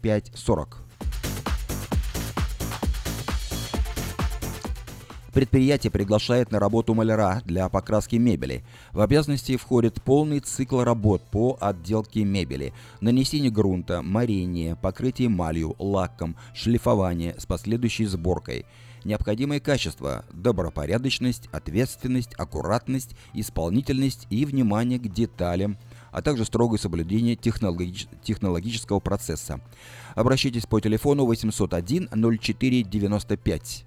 540. Предприятие приглашает на работу маляра для покраски мебели. В обязанности входит полный цикл работ по отделке мебели, нанесение грунта, морение, покрытие эмалью, лаком, шлифование с последующей сборкой. Необходимые качества – добропорядочность, ответственность, аккуратность, исполнительность и внимание к деталям, а также строгое соблюдение технологич... технологического процесса. Обращайтесь по телефону 801 0495.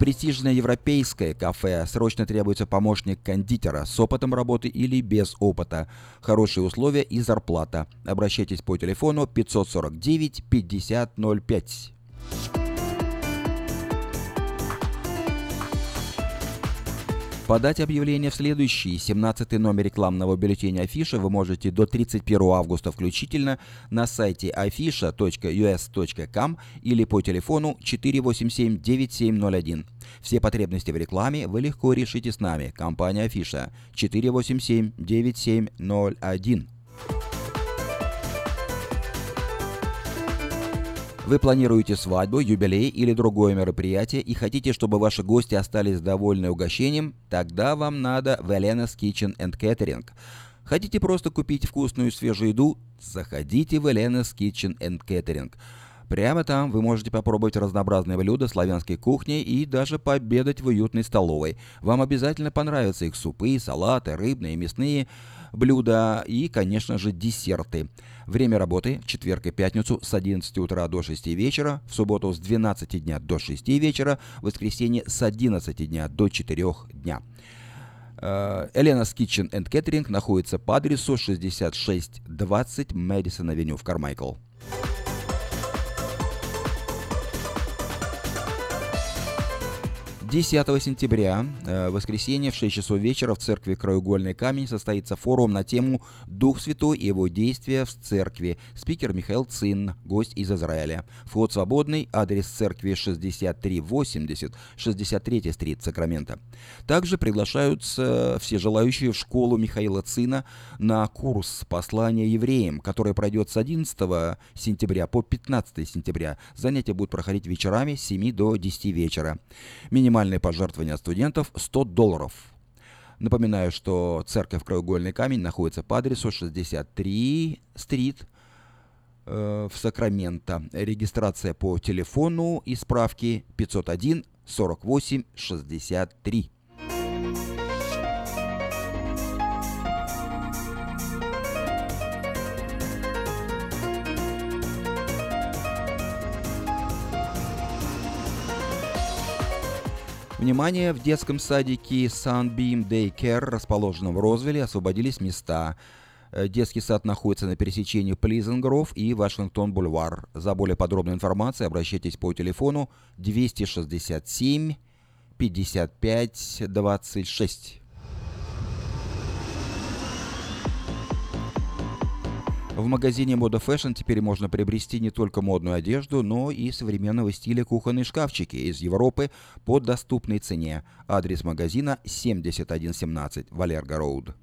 престижное европейское кафе срочно требуется помощник кондитера с опытом работы или без опыта. Хорошие условия и зарплата. Обращайтесь по телефону 549 5005. Подать объявление в следующий, 17 номер рекламного бюллетеня Афиша вы можете до 31 августа включительно на сайте afisha.us.com или по телефону 487-9701. Все потребности в рекламе вы легко решите с нами. Компания Афиша 487-9701. Вы планируете свадьбу, юбилей или другое мероприятие и хотите, чтобы ваши гости остались довольны угощением? Тогда вам надо в Elena's Kitchen and Catering. Хотите просто купить вкусную свежую еду? Заходите в Elena's Kitchen and Catering. Прямо там вы можете попробовать разнообразные блюда славянской кухни и даже пообедать в уютной столовой. Вам обязательно понравятся их супы, салаты, рыбные, мясные блюда и, конечно же, десерты. Время работы четверг и пятницу с 11 утра до 6 вечера, в субботу с 12 дня до 6 вечера, в воскресенье с 11 дня до 4 дня. Элена's Kitchen and Catering находится по адресу 6620 Мэдисон Авеню в Кармайкл. 10 сентября, э, воскресенье в 6 часов вечера в церкви Краеугольный камень состоится форум на тему «Дух Святой и его действия в церкви». Спикер Михаил Цин, гость из Израиля. Вход свободный, адрес церкви 6380, 63 стрит, Сакраменто. Также приглашаются все желающие в школу Михаила Цина на курс «Послание евреям», который пройдет с 11 сентября по 15 сентября. Занятия будут проходить вечерами с 7 до 10 вечера. Минимальный Минимальное пожертвование от студентов 100 долларов. Напоминаю, что церковь Краеугольный камень находится по адресу 63 стрит э, в Сакраменто. Регистрация по телефону и справки 501 48 63. Внимание, в детском садике Sunbeam Daycare, расположенном в Розвилле, освободились места. Э, детский сад находится на пересечении Плизенгров и Вашингтон-Бульвар. За более подробной информацией обращайтесь по телефону 267 55 26. В магазине Moda Fashion теперь можно приобрести не только модную одежду, но и современного стиля кухонные шкафчики из Европы по доступной цене. Адрес магазина 7117 Валерго Роуд.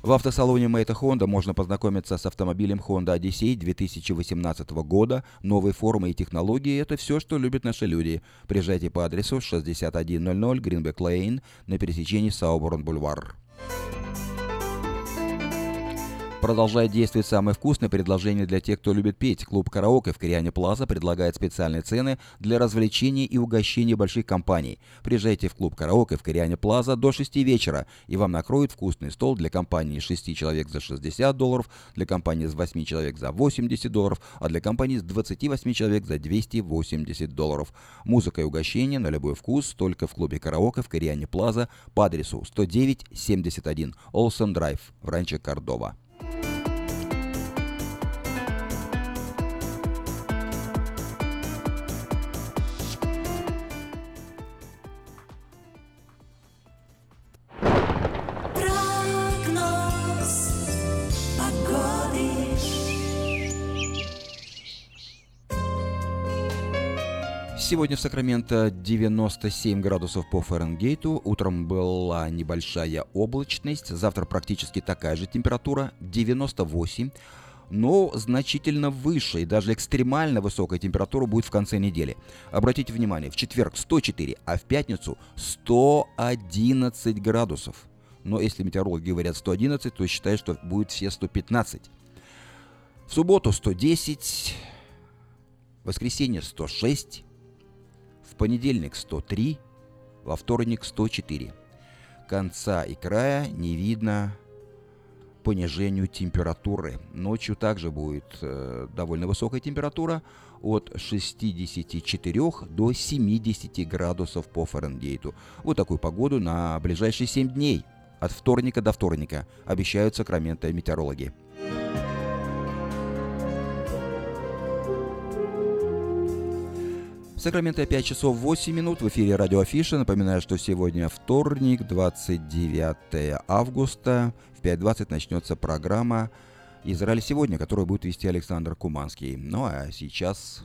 В автосалоне Мэйта Honda можно познакомиться с автомобилем Honda Odyssey 2018 года. Новые формы и технологии – это все, что любят наши люди. Приезжайте по адресу 6100 Greenback Lane на пересечении Сауборн-Бульвар. Продолжает действовать самое вкусное предложение для тех, кто любит петь. Клуб «Караоке» в Кориане Плаза предлагает специальные цены для развлечений и угощений больших компаний. Приезжайте в клуб «Караоке» в Кориане Плаза до 6 вечера, и вам накроют вкусный стол для компании 6 человек за 60 долларов, для компании с 8 человек за 80 долларов, а для компании с 28 человек за 280 долларов. Музыка и угощения на любой вкус только в клубе «Караоке» в Кориане Плаза по адресу 10971 Олсен Драйв в Ранче Кордова. Сегодня в Сакраменто 97 градусов по Фаренгейту. Утром была небольшая облачность. Завтра практически такая же температура 98 но значительно выше и даже экстремально высокая температура будет в конце недели. Обратите внимание, в четверг 104, а в пятницу 111 градусов. Но если метеорологи говорят 111, то считаю, что будет все 115. В субботу 110, в воскресенье 106, понедельник 103, во вторник 104. Конца и края не видно понижению температуры. Ночью также будет э, довольно высокая температура от 64 до 70 градусов по Фаренгейту. Вот такую погоду на ближайшие 7 дней. От вторника до вторника обещают Сакраменто метеорологи. Сакраменто 5 часов 8 минут. В эфире радио Афиша. Напоминаю, что сегодня вторник, 29 августа. В 5.20 начнется программа «Израиль сегодня», которую будет вести Александр Куманский. Ну а сейчас...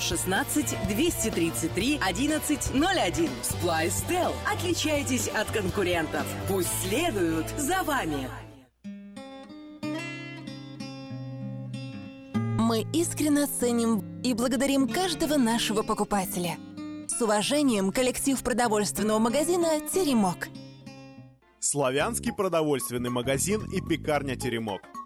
916 233 1101. Flystel. Отличайтесь от конкурентов. Пусть следуют за вами. Мы искренне ценим и благодарим каждого нашего покупателя. С уважением, коллектив продовольственного магазина «Теремок». Славянский продовольственный магазин и пекарня «Теремок».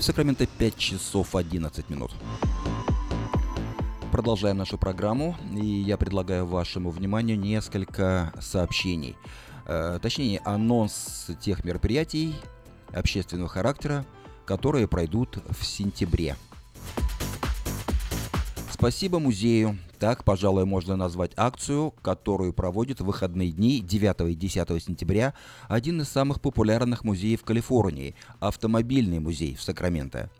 В Сакраменто 5 часов 11 минут. Продолжаем нашу программу, и я предлагаю вашему вниманию несколько сообщений. Э, точнее, анонс тех мероприятий общественного характера, которые пройдут в сентябре. Спасибо музею. Так, пожалуй, можно назвать акцию, которую проводит в выходные дни 9 и 10 сентября один из самых популярных музеев Калифорнии – автомобильный музей в Сакраменто.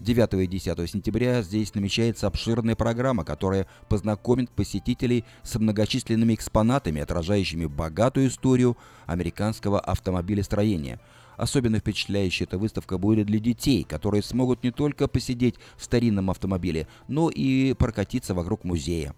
9 и 10 сентября здесь намечается обширная программа, которая познакомит посетителей с многочисленными экспонатами, отражающими богатую историю американского автомобилестроения – Особенно впечатляющая эта выставка будет для детей, которые смогут не только посидеть в старинном автомобиле, но и прокатиться вокруг музея.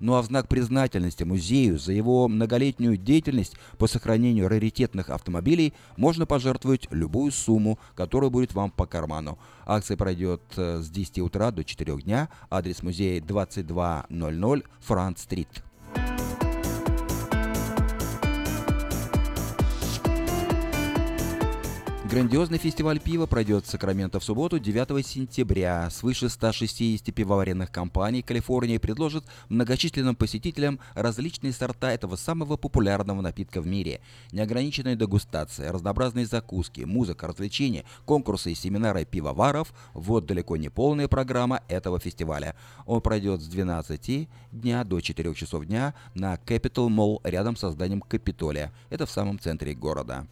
Ну а в знак признательности музею за его многолетнюю деятельность по сохранению раритетных автомобилей можно пожертвовать любую сумму, которая будет вам по карману. Акция пройдет э, с 10 утра до 4 дня. Адрес музея 2200 Франц-стрит. Грандиозный фестиваль пива пройдет в Сакраменто в субботу 9 сентября. Свыше 160 пивоваренных компаний Калифорнии предложат многочисленным посетителям различные сорта этого самого популярного напитка в мире. Неограниченная дегустация, разнообразные закуски, музыка, развлечения, конкурсы и семинары пивоваров – вот далеко не полная программа этого фестиваля. Он пройдет с 12 дня до 4 часов дня на Capital Mall рядом с зданием Капитолия. Это в самом центре города.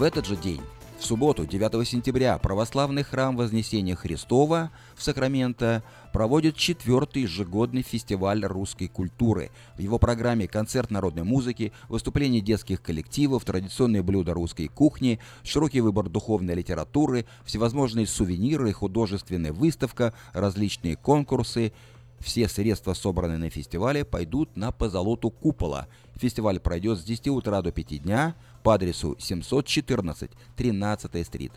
В этот же день, в субботу, 9 сентября, православный храм Вознесения Христова в Сакраменто проводит четвертый ежегодный фестиваль русской культуры. В его программе концерт народной музыки, выступления детских коллективов, традиционные блюда русской кухни, широкий выбор духовной литературы, всевозможные сувениры, художественная выставка, различные конкурсы. Все средства, собранные на фестивале, пойдут на позолоту купола. Фестиваль пройдет с 10 утра до 5 дня – по адресу 714 13 стрит.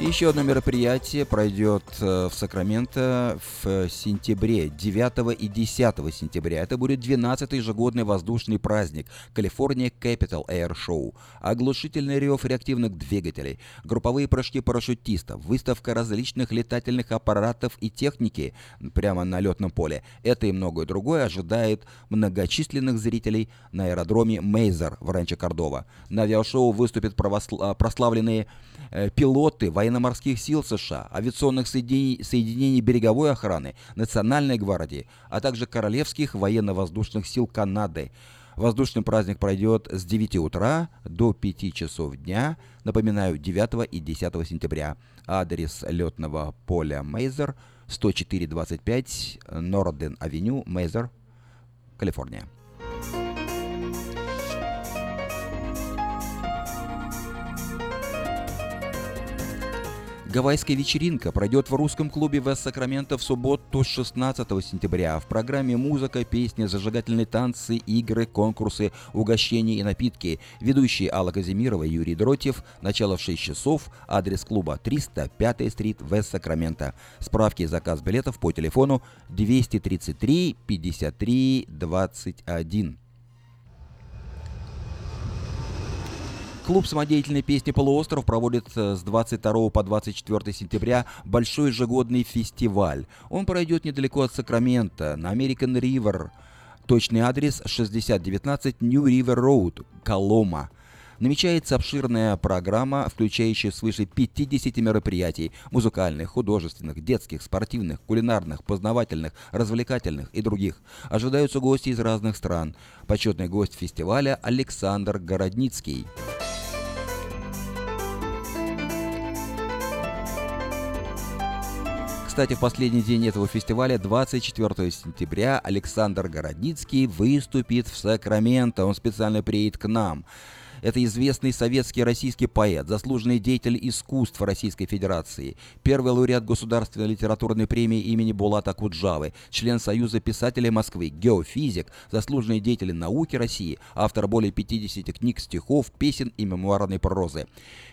Еще одно мероприятие пройдет э, в Сакраменто в сентябре, 9 и 10 сентября. Это будет 12-й ежегодный воздушный праздник California Capital Air Show. Оглушительный рев реактивных двигателей, групповые прыжки парашютистов, выставка различных летательных аппаратов и техники прямо на летном поле. Это и многое другое ожидает многочисленных зрителей на аэродроме Мейзер в Ранчо Кордова. На авиашоу выступят прославленные э, пилоты военно военно-морских сил США, авиационных соединений, соединений береговой охраны, Национальной гвардии, а также Королевских военно-воздушных сил Канады. Воздушный праздник пройдет с 9 утра до 5 часов дня, напоминаю, 9 и 10 сентября. Адрес летного поля Мейзер 10425 Норден-авеню, Мейзер, Калифорния. Гавайская вечеринка пройдет в русском клубе Вест Сакраменто в субботу 16 сентября. В программе музыка, песни, зажигательные танцы, игры, конкурсы, угощения и напитки. Ведущие Алла Казимирова и Юрий Дротьев. Начало в 6 часов. Адрес клуба 305 стрит Вест Сакраменто. Справки и заказ билетов по телефону 233 53 21. Клуб самодеятельной песни «Полуостров» проводит э, с 22 по 24 сентября большой ежегодный фестиваль. Он пройдет недалеко от Сакрамента, на American River. Точный адрес 6019 New River Road, Колома. Намечается обширная программа, включающая свыше 50 мероприятий – музыкальных, художественных, детских, спортивных, кулинарных, познавательных, развлекательных и других. Ожидаются гости из разных стран. Почетный гость фестиваля – Александр Городницкий. Кстати, в последний день этого фестиваля, 24 сентября, Александр Городницкий выступит в Сакраменто. Он специально приедет к нам. Это известный советский российский поэт, заслуженный деятель искусств Российской Федерации, первый лауреат Государственной литературной премии имени Булата Куджавы, член Союза писателей Москвы, геофизик, заслуженный деятель науки России, автор более 50 книг, стихов, песен и мемуарной прозы.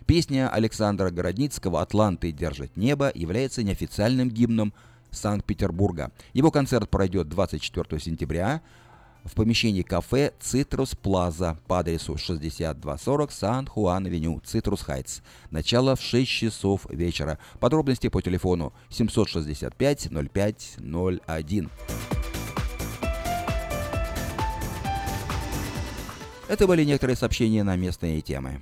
Песня Александра Городницкого «Атланты держат небо» является неофициальным гимном Санкт-Петербурга. Его концерт пройдет 24 сентября в помещении кафе «Citrus Plaza» по адресу 6240 San Juan Avenue, Citrus Heights. Начало в 6 часов вечера. Подробности по телефону 765 0501. Это были некоторые сообщения на местные темы.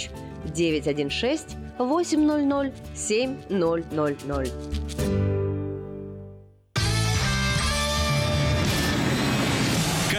916 800 7000.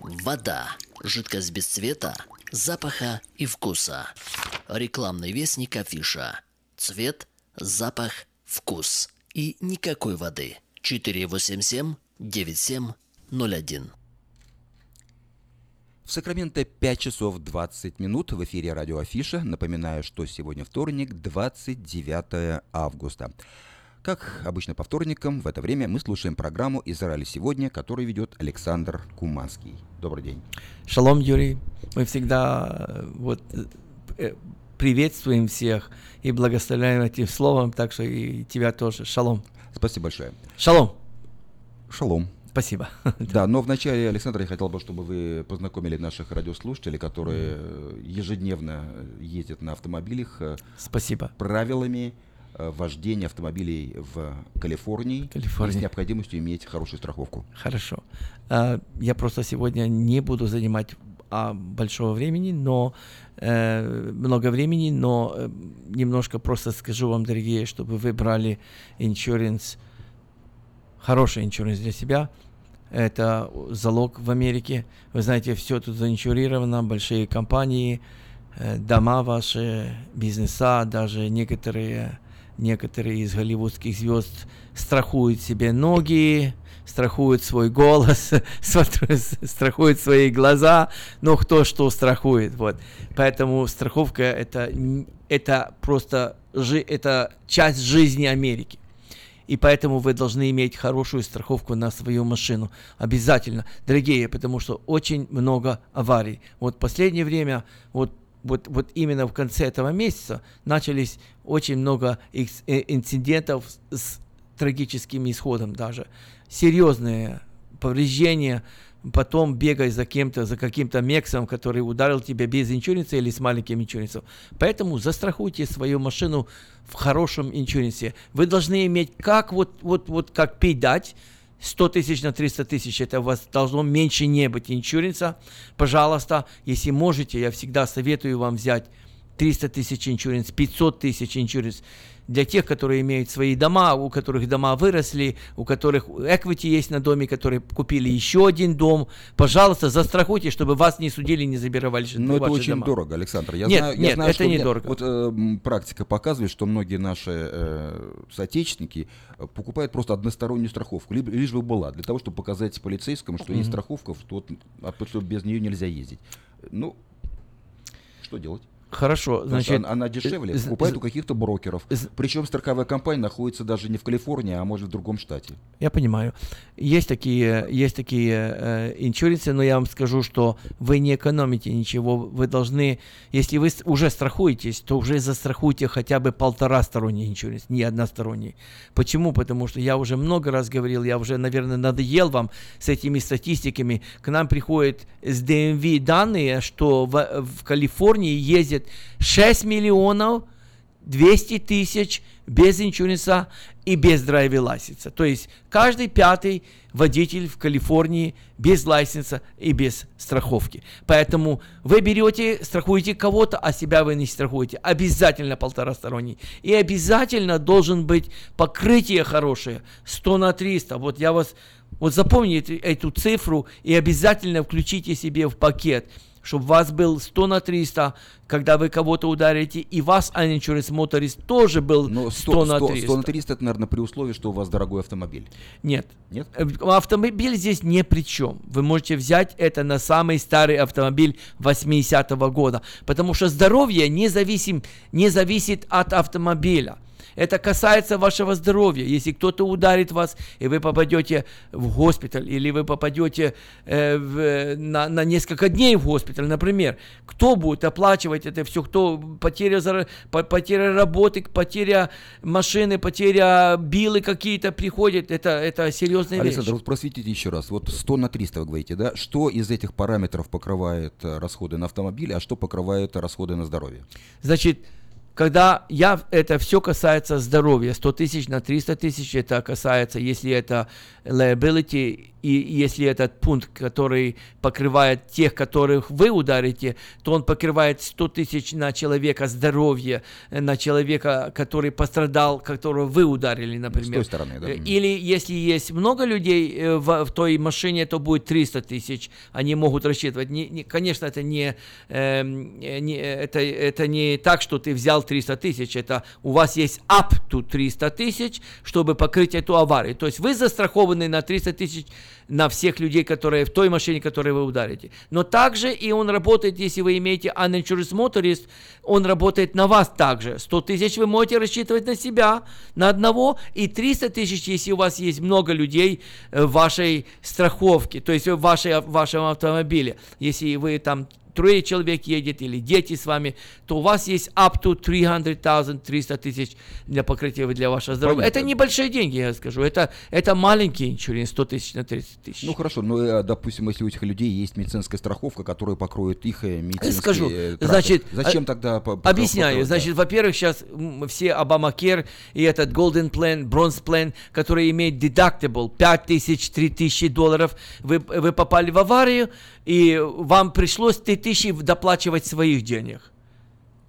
Вода. Жидкость без цвета, запаха и вкуса. Рекламный вестник афиша. Цвет, запах, вкус. И никакой воды. 487-9701. В Сакраменто 5 часов 20 минут в эфире радио Афиша. Напоминаю, что сегодня вторник, 29 августа. Как обычно по вторникам, в это время мы слушаем программу «Израиль сегодня», которую ведет Александр Куманский. Добрый день. Шалом, Юрий. Мы всегда э, вот э, приветствуем всех и благословляем этим словом, так что и тебя тоже. Шалом. Спасибо большое. Шалом. Шалом. Спасибо. Да, но вначале, Александр, я хотел бы, чтобы вы познакомили наших радиослушателей, которые ежедневно ездят на автомобилях. Спасибо. Правилами вождения автомобилей в Калифорнии, Калифорния. с необходимостью иметь хорошую страховку. Хорошо. Я просто сегодня не буду занимать а, большого времени, но э, много времени, но э, немножко просто скажу вам, дорогие, чтобы вы брали иншуренс, хороший иншуренс для себя. Это залог в Америке. Вы знаете, все тут заиншурировано, большие компании, э, дома ваши, бизнеса, даже некоторые некоторые из голливудских звезд страхуют себе ноги, страхуют свой голос, страхуют свои глаза, но кто что страхует, вот. Поэтому страховка это, это просто это часть жизни Америки. И поэтому вы должны иметь хорошую страховку на свою машину. Обязательно, дорогие, потому что очень много аварий. Вот последнее время, вот вот, вот именно в конце этого месяца начались очень много э, инцидентов с трагическим исходом даже. Серьезные повреждения, потом бегай за кем-то, за каким-то мексом, который ударил тебя без иншуренса или с маленьким иншуренсом. Поэтому застрахуйте свою машину в хорошем иншуренсе. Вы должны иметь как вот, вот, вот как пить дать, 100 тысяч на 300 тысяч, это у вас должно меньше не быть иншуренса. Пожалуйста, если можете, я всегда советую вам взять 300 тысяч иншуренс, 500 тысяч иншуренс для тех, которые имеют свои дома, у которых дома выросли, у которых equity есть на доме, которые купили еще один дом. Пожалуйста, застрахуйте, чтобы вас не судили, не забировали Но это очень дома. дорого, Александр. Я нет, знаю, я нет, знаю, это что не мне- дорого. Вот э, практика показывает, что многие наши э, соотечественники э, покупают просто одностороннюю страховку, либо, лишь бы была, для того, чтобы показать полицейскому, что есть Мгм. страховка, что, а то, что без нее нельзя ездить. Ну, что делать? Хорошо, значит, она, она дешевле, з- у каких-то брокеров. Причем страховая компания находится даже не в Калифорнии, а может в другом штате. Я понимаю. Есть такие, есть такие э, иншуренсы, но я вам скажу, что вы не экономите ничего. Вы должны, если вы уже страхуетесь, то уже застрахуйте хотя бы полтора сторонний иншуренс, не односторонний. Почему? Потому что я уже много раз говорил, я уже, наверное, надоел вам с этими статистиками. К нам приходят с DMV данные, что в, в Калифорнии ездит 6 миллионов 200 тысяч без иншуренса и без драйвер лайсенса. То есть каждый пятый водитель в Калифорнии без лайсенса и без страховки. Поэтому вы берете, страхуете кого-то, а себя вы не страхуете. Обязательно полторасторонний. И обязательно должен быть покрытие хорошее. 100 на 300. Вот я вас... Вот запомните эту цифру и обязательно включите себе в пакет чтобы вас был 100 на 300, когда вы кого-то ударите, и вас uninsurance motorist тоже был 100, на 300. 100 на 300 это, наверное, при условии, что у вас дорогой автомобиль. Нет. Нет? Э, Автомобиль здесь ни при чем. Вы можете взять это на самый старый автомобиль 80-го года, потому что здоровье не, зависим, не зависит от автомобиля. Это касается вашего здоровья. Если кто-то ударит вас, и вы попадете в госпиталь, или вы попадете э, в- на, на несколько дней в госпиталь, например, кто будет оплачивать это все? Кто потеря, по- потеря работы, потеря машины, потеря билы какие-то приходят, это, это серьезная вещь. Александр, вот просветите еще раз. Вот 100 на 300 вы говорите, да? Что из этих параметров покрывает э, расходы на автомобиль, а что покрывает расходы на здоровье? Значит, когда я, это все касается здоровья, 100 тысяч на 300 тысяч, это касается, если это liability, и если этот пункт, который покрывает тех, которых вы ударите, то он покрывает 100 тысяч на человека здоровье, э, на человека, который пострадал, которого вы ударили, например. той стороны, да. Э, Или если есть много людей э, в, в той машине, то будет 300 тысяч. Они могут рассчитывать. Не- не- конечно, это не, э, не- это, это не так, что ты взял 300 тысяч. Это у вас есть up to 300 тысяч, чтобы покрыть эту аварию. То есть вы застрахованы на 300 тысяч на всех людей, которые в той машине, которой вы ударите. Но также и он работает, если вы имеете uninsurance motorist, он работает на вас также. 100 тысяч вы можете рассчитывать на себя, на одного, и 300 тысяч, если у вас есть много людей э, в вашей страховке, то есть в, вашей, в вашем автомобиле. Если вы там трое человек едет или дети с вами, то у вас есть up to 300,000, 300 тысяч для покрытия для вашего здоровья. Понятно. Это небольшие деньги, я скажу. Это, это маленький иншуренс, 100 тысяч на 30 тысяч. Ну хорошо, но, э, допустим, если у этих людей есть медицинская страховка, которая покроет их э, медицинские Скажу, э, траты, значит, зачем а- тогда Объясняю. покроют, да? Значит, во-первых, сейчас все Obamacare и этот Golden Plan, Bronze Plan, который имеет deductible 5 тысяч, 3 тысячи долларов, вы, вы попали в аварию, и вам пришлось 3 тысячи доплачивать своих денег.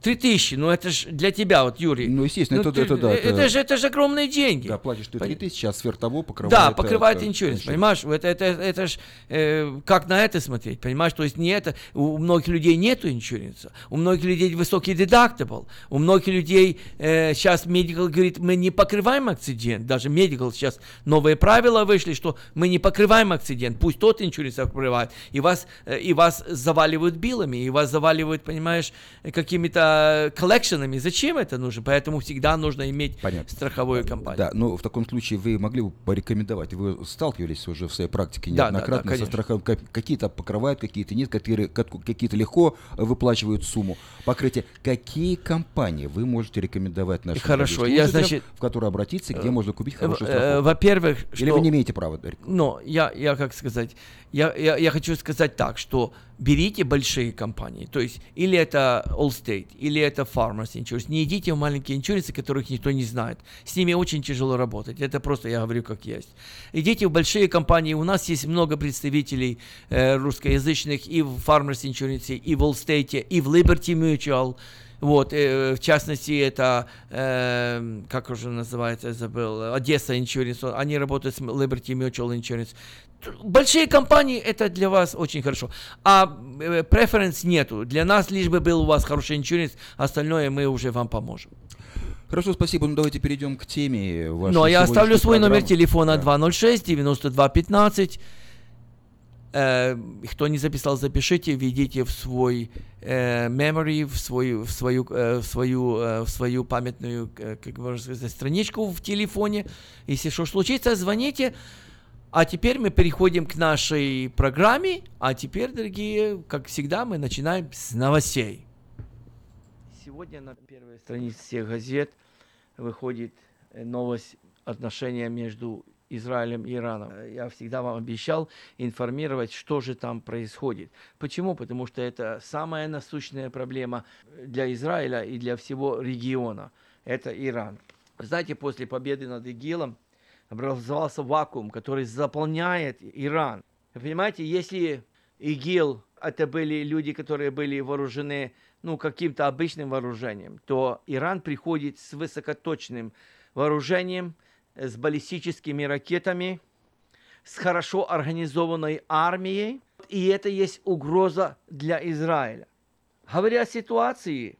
Три тысячи, ну это же для тебя, вот, Юрий. Ну, естественно, это- ты- это да, Это, это- же, это же огромные деньги. Да, платишь ты 3 тысячи, а сверх того покрывает... Да, э, покрывает э, иншуренс, понимаешь? Это, это, это ж, э, как на это смотреть, понимаешь? То есть не это, у многих людей нету иншуренса, у многих людей высокий deductible, у многих людей э, сейчас медикал говорит, мы не покрываем акцидент, даже медикал сейчас новые правила вышли, что мы не покрываем акцидент, пусть тот иншуренс покрывает, и вас, э, и вас заваливают билами, и вас заваливают, понимаешь, какими-то коллекшенами. Зачем это нужно? Поэтому всегда нужно иметь страховую компанию. Да, ну в таком случае вы могли бы порекомендовать, вы сталкивались уже в своей практике Да, да, неоднократно да, со страховкой, Ка- какие-то покрывают, какие-то нет, которые- как- какие-то легко выплачивают сумму покрытия. Какие компании вы можете рекомендовать нашим Хорошо, я, значит, в которые обратиться, где э, можно купить хорошую э, страховку? Во-первых, Или что- вы не имеете права? Но я, я как сказать, я, я, я хочу сказать так, что берите большие компании, то есть или это Allstate, или это Farmers Insurance, не идите в маленькие иншуренсы, которых никто не знает. С ними очень тяжело работать, это просто я говорю как есть. Идите в большие компании, у нас есть много представителей э, русскоязычных и в Farmers Insurance, и в Allstate, и в Liberty Mutual, Вот, э, в частности, это, э, как уже называется, забыл, Одесса Insurance, они работают с Liberty Mutual Insurance. Большие компании, это для вас очень хорошо. А преференс нету. Для нас лишь бы был у вас хороший иншуренс, остальное мы уже вам поможем. Хорошо, спасибо. Ну давайте перейдем к теме вашей Ну, а я оставлю свой программы. номер телефона да. 206 92 15. Э, кто не записал, запишите, введите в свой э, memory, в свою, в свою, э, в свою, э, в свою памятную, э, как можно сказать, страничку в телефоне. Если что случится, звоните. А теперь мы переходим к нашей программе. А теперь, дорогие, как всегда, мы начинаем с новостей. Сегодня на первой странице всех газет выходит э, новость отношения между Израилем и Ираном. Я всегда вам обещал информировать, что же там происходит. Почему? Потому что это самая насущная проблема для Израиля и для всего региона. Это Иран. Знаете, после победы над ИГИЛом образовался вакуум, который заполняет Иран. Вы понимаете, если ИГИЛ это были люди, которые были вооружены ну, каким-то обычным вооружением, то Иран приходит с высокоточным вооружением, с баллистическими ракетами, с хорошо организованной армией, и это есть угроза для Израиля. Говоря о ситуации,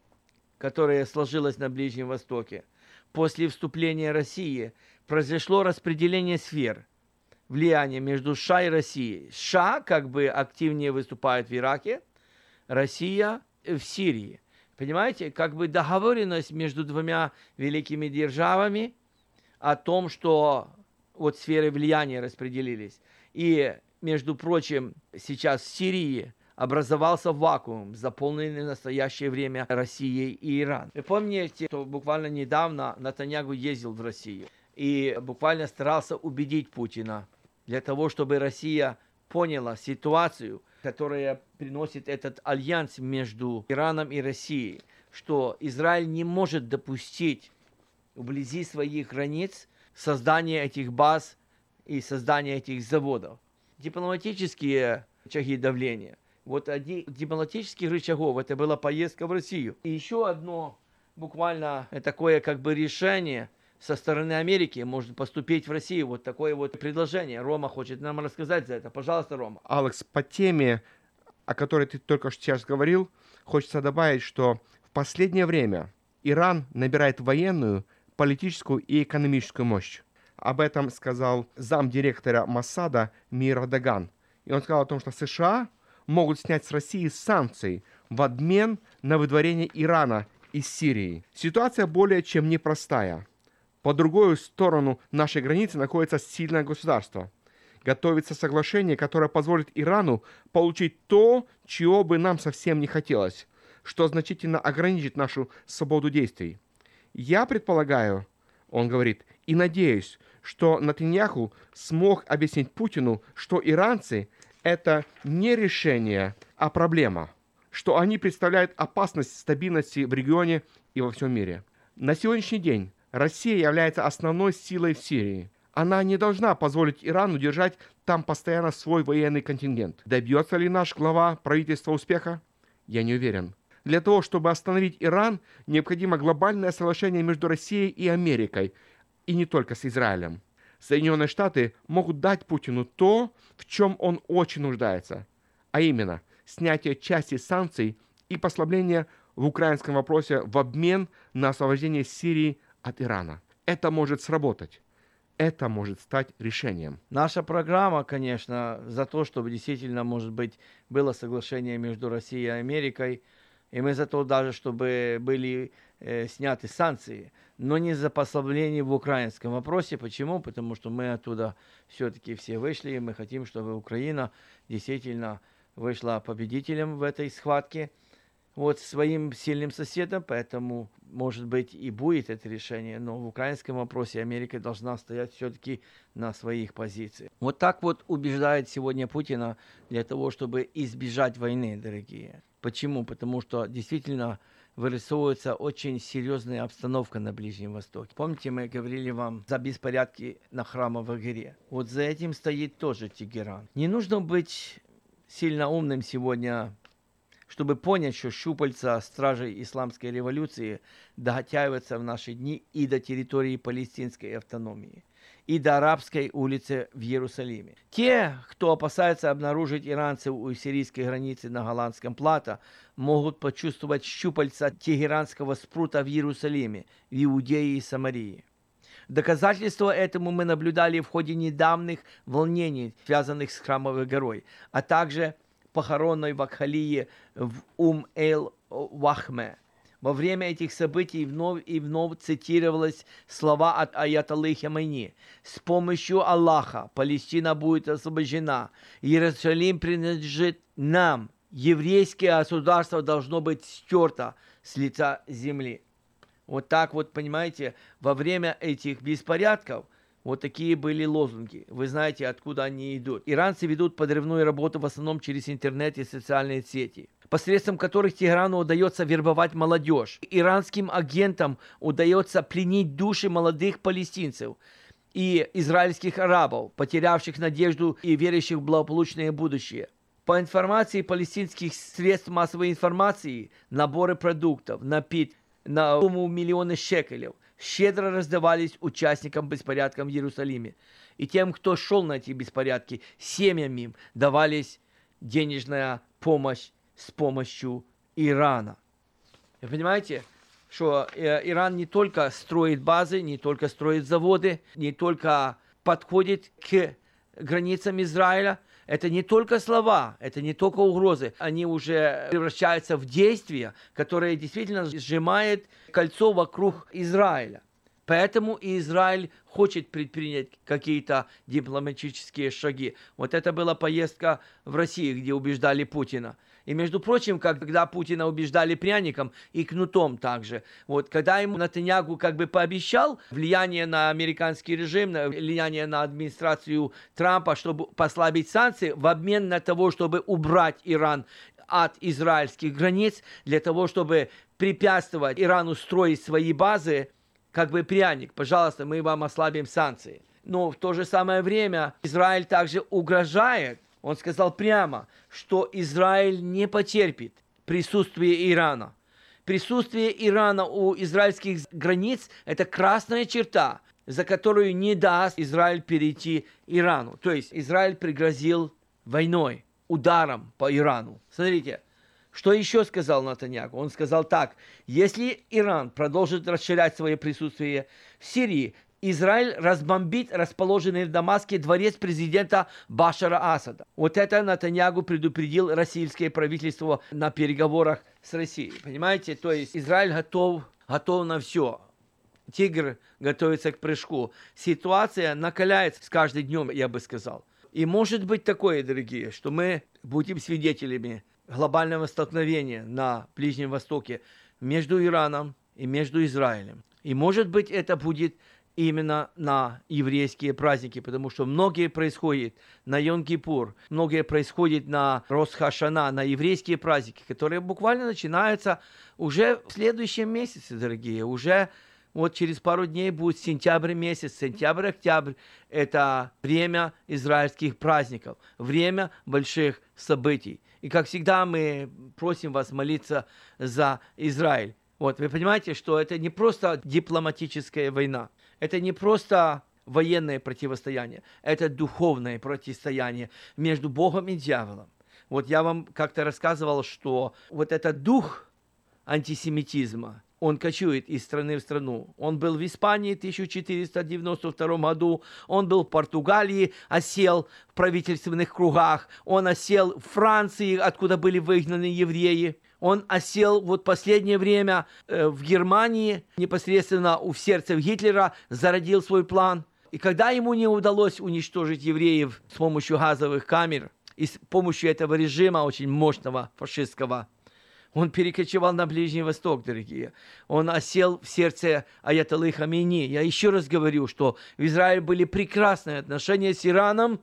которая сложилась на Ближнем Востоке, после вступления России – произошло распределение сфер влияния между США и Россией. США как бы активнее выступает в Ираке, Россия в Сирии. Понимаете, как бы договоренность между двумя великими державами о том, что вот сферы влияния распределились. И, между прочим, сейчас в Сирии образовался вакуум, заполненный в настоящее время Россией и Иран. Вы помните, что буквально недавно Натаньягу ездил в Россию и буквально старался убедить Путина для того, чтобы Россия поняла ситуацию, которая приносит этот альянс между Ираном и Россией, что Израиль не может допустить вблизи своих границ создание этих баз и создание этих заводов. Дипломатические рычаги давления. Вот один дипломатических рычагов это была поездка в Россию. И еще одно буквально такое как бы решение – со стороны Америки может поступить в Россию. Вот такое вот предложение. Рома хочет нам рассказать за это. Пожалуйста, Рома. Алекс, по теме, о которой ты только что сейчас говорил, хочется добавить, что в последнее время Иран набирает военную, политическую и экономическую мощь. Об этом сказал замдиректора Масада Мира Даган. И он сказал о том, что США могут снять с России санкции в обмен на выдворение Ирана из Сирии. Ситуация более чем непростая. По другую сторону нашей границы находится сильное государство. Готовится соглашение, которое позволит Ирану получить то, чего бы нам совсем не хотелось, что значительно ограничит нашу свободу действий. Я предполагаю, он говорит, и надеюсь, что Натаньяху смог объяснить Путину, что иранцы – это не решение, а проблема, что они представляют опасность стабильности в регионе и во всем мире. На сегодняшний день Россия является основной силой в Сирии. Она не должна позволить Ирану держать там постоянно свой военный контингент. Добьется ли наш глава правительства успеха? Я не уверен. Для того, чтобы остановить Иран, необходимо глобальное соглашение между Россией и Америкой, и не только с Израилем. Соединенные Штаты могут дать Путину то, в чем он очень нуждается, а именно снятие части санкций и послабление в украинском вопросе в обмен на освобождение Сирии от Ирана. Это может сработать. Это может стать решением. Наша программа, конечно, за то, чтобы действительно, может быть, было соглашение между Россией и Америкой, и мы за то даже, чтобы были э, сняты санкции, но не за послабление в украинском вопросе. Почему? Потому что мы оттуда все-таки все вышли, и мы хотим, чтобы Украина действительно вышла победителем в этой схватке – вот своим сильным соседом, поэтому, может быть, и будет это решение, но в украинском вопросе Америка должна стоять все-таки на своих позициях. Вот так вот убеждает сегодня Путина для того, чтобы избежать войны, дорогие. Почему? Потому что действительно вырисовывается очень серьезная обстановка на Ближнем Востоке. Помните, мы говорили вам за беспорядки на храмовой горе? Вот за этим стоит тоже Тегеран. Не нужно быть сильно умным сегодня чтобы понять, что щупальца стражей исламской революции дотягиваются в наши дни и до территории палестинской автономии и до арабской улицы в Иерусалиме. Те, кто опасается обнаружить иранцев у сирийской границы на голландском плато, могут почувствовать щупальца тегеранского спрута в Иерусалиме, в Иудее и Самарии. Доказательство этому мы наблюдали в ходе недавних волнений, связанных с Храмовой горой, а также похоронной вакхалии в Ум-эль-Вахме. Во время этих событий вновь и вновь цитировалось слова от Аятоллы Хамайни. С помощью Аллаха Палестина будет освобождена. Иерусалим принадлежит нам. Еврейское государство должно быть стерто с лица земли. Вот так вот, понимаете, во время этих беспорядков вот такие были лозунги. Вы знаете, откуда они идут. Иранцы ведут подрывную работу в основном через интернет и социальные сети посредством которых Теграну удается вербовать молодежь. Иранским агентам удается пленить души молодых палестинцев и израильских арабов, потерявших надежду и верящих в благополучное будущее. По информации палестинских средств массовой информации, наборы продуктов, напит на сумму миллионы шекелев щедро раздавались участникам беспорядков в Иерусалиме. И тем, кто шел на эти беспорядки, семьям им давались денежная помощь с помощью Ирана. Вы понимаете, что э, Иран не только строит базы, не только строит заводы, не только подходит к границам Израиля, это не только слова, это не только угрозы, они уже превращаются в действия, которые действительно сжимают кольцо вокруг Израиля. Поэтому и Израиль хочет предпринять какие-то дипломатические шаги. Вот это была поездка в Россию, где убеждали Путина – и, между прочим, когда Путина убеждали пряником и кнутом также, вот, когда ему Натаньягу как бы пообещал влияние на американский режим, влияние на администрацию Трампа, чтобы послабить санкции, в обмен на того, чтобы убрать Иран от израильских границ, для того, чтобы препятствовать Ирану строить свои базы, как бы пряник, пожалуйста, мы вам ослабим санкции. Но в то же самое время Израиль также угрожает он сказал прямо, что Израиль не потерпит присутствие Ирана. Присутствие Ирана у израильских границ – это красная черта, за которую не даст Израиль перейти Ирану. То есть Израиль пригрозил войной, ударом по Ирану. Смотрите, что еще сказал Натаньяку? Он сказал так, если Иран продолжит расширять свое присутствие в Сирии, Израиль разбомбит расположенный в Дамаске дворец президента Башара Асада. Вот это Натаньягу предупредил российское правительство на переговорах с Россией. Понимаете? То есть Израиль готов, готов на все. Тигр готовится к прыжку. Ситуация накаляется с каждым днем, я бы сказал. И может быть такое, дорогие, что мы будем свидетелями глобального столкновения на Ближнем Востоке между Ираном и между Израилем. И может быть это будет именно на еврейские праздники, потому что многие происходят на Йом-Кипур, многие происходят на Росхашана, на еврейские праздники, которые буквально начинаются уже в следующем месяце, дорогие, уже вот через пару дней будет сентябрь месяц, сентябрь-октябрь – это время израильских праздников, время больших событий. И как всегда мы просим вас молиться за Израиль. Вот, вы понимаете, что это не просто дипломатическая война, это не просто военное противостояние, это духовное противостояние между Богом и дьяволом. Вот я вам как-то рассказывал, что вот этот дух антисемитизма, он кочует из страны в страну. Он был в Испании в 1492 году, он был в Португалии, осел в правительственных кругах, он осел в Франции, откуда были выгнаны евреи – он осел вот последнее время э, в Германии, непосредственно у сердца Гитлера, зародил свой план. И когда ему не удалось уничтожить евреев с помощью газовых камер и с помощью этого режима очень мощного фашистского, он перекочевал на Ближний Восток, дорогие. Он осел в сердце Аятоллы Хамини. Я еще раз говорю, что в Израиле были прекрасные отношения с Ираном,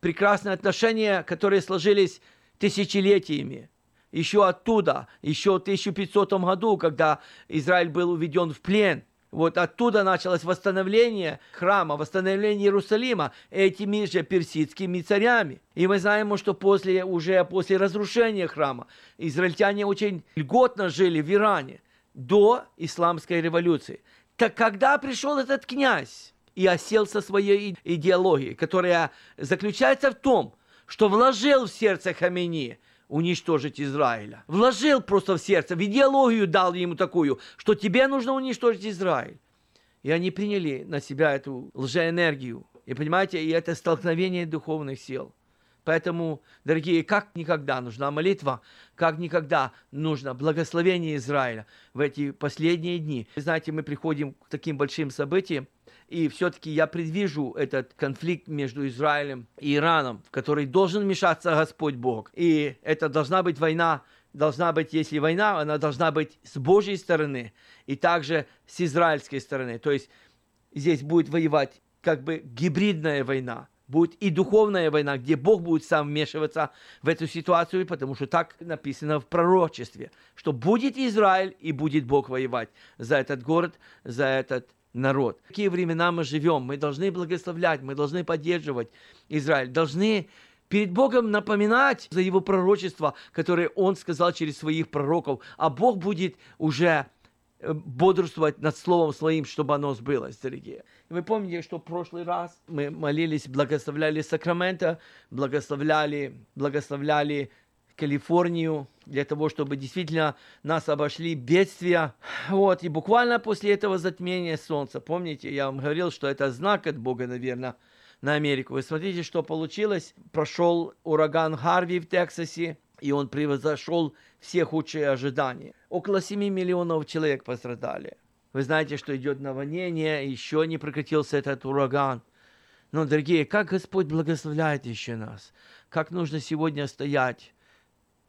прекрасные отношения, которые сложились тысячелетиями еще оттуда, еще в 1500 году, когда Израиль был уведен в плен Вот оттуда началось восстановление храма, восстановление Иерусалима этими же персидскими царями. И мы знаем, что после, уже после разрушения храма израильтяне очень льготно жили в Иране до исламской революции. Так когда пришел этот князь и осел со своей идеологией, которая заключается в том, что вложил в сердце Хамени уничтожить Израиля. Вложил просто в сердце, в идеологию дал ему такую, что тебе нужно уничтожить Израиль. И они приняли на себя эту лжеэнергию. И понимаете, и это столкновение духовных сил. Поэтому, дорогие, как никогда нужна молитва, как никогда нужно благословение Израиля в эти последние дни. Вы знаете, мы приходим к таким большим событиям, и все-таки я предвижу этот конфликт между Израилем и Ираном, в который должен вмешаться Господь Бог. И это должна быть война, должна быть, если война, она должна быть с Божьей стороны и также с израильской стороны. То есть здесь будет воевать как бы гибридная война будет и духовная война, где Бог будет сам вмешиваться в эту ситуацию, потому что так написано в пророчестве, что будет Израиль и будет Бог воевать за этот город, за этот народ. В какие времена мы живем? Мы должны благословлять, мы должны поддерживать Израиль, должны перед Богом напоминать за его пророчество, которое он сказал через своих пророков, а Бог будет уже э, бодрствовать над словом своим, чтобы оно сбылось, дорогие. Вы помните, что в прошлый раз мы молились, благословляли Сакрамента, благословляли, благословляли Калифорнию, для того, чтобы действительно нас обошли бедствия. Вот, и буквально после этого затмения солнца, помните, я вам говорил, что это знак от Бога, наверное, на Америку. Вы смотрите, что получилось. Прошел ураган Харви в Тексасе, и он превзошел все худшие ожидания. Около 7 миллионов человек пострадали. Вы знаете, что идет наводнение, еще не прекратился этот ураган. Но, дорогие, как Господь благословляет еще нас. Как нужно сегодня стоять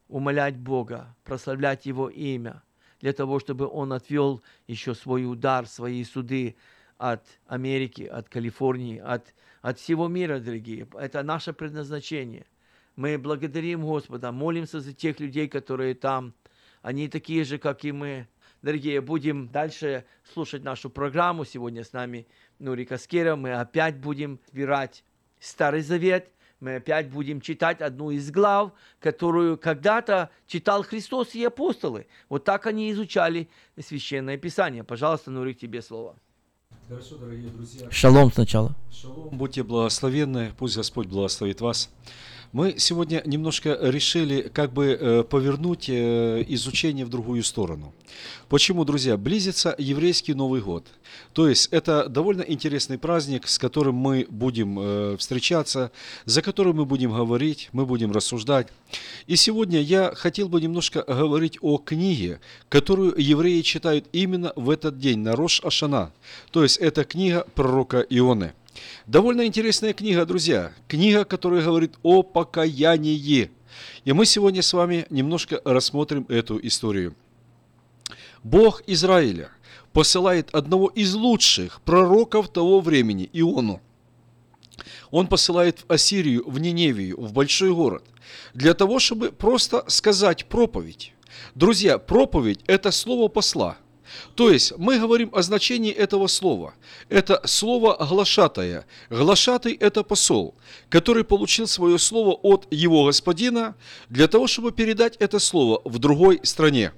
умолять Бога, прославлять Его имя, для того, чтобы Он отвел еще свой удар, свои суды от Америки, от Калифорнии, от, от всего мира, дорогие. Это наше предназначение. Мы благодарим Господа, молимся за тех людей, которые там. Они такие же, как и мы. Дорогие, будем дальше слушать нашу программу. Сегодня с нами Нури Каскера. Мы опять будем избирать Старый Завет – мы опять будем читать одну из глав, которую когда-то читал Христос и апостолы. Вот так они изучали Священное Писание. Пожалуйста, Нурик, тебе слово. Хорошо, дорогие друзья. Шалом сначала. Шалом. Будьте благословенны, пусть Господь благословит вас. Мы сегодня немножко решили как бы э, повернуть э, изучение в другую сторону. Почему, друзья? Близится еврейский Новый год. То есть это довольно интересный праздник, с которым мы будем э, встречаться, за которым мы будем говорить, мы будем рассуждать. И сегодня я хотел бы немножко говорить о книге, которую евреи читают именно в этот день, на Рош Ашана. То есть это книга пророка Ионы. Довольно интересная книга, друзья. Книга, которая говорит о покаянии. И мы сегодня с вами немножко рассмотрим эту историю. Бог Израиля посылает одного из лучших пророков того времени, Иону. Он посылает в Ассирию, в Ниневию, в большой город, для того, чтобы просто сказать проповедь. Друзья, проповедь – это слово посла – то есть мы говорим о значении этого слова. Это слово глашатая. Глашатый – это посол, который получил свое слово от его господина для того, чтобы передать это слово в другой стране.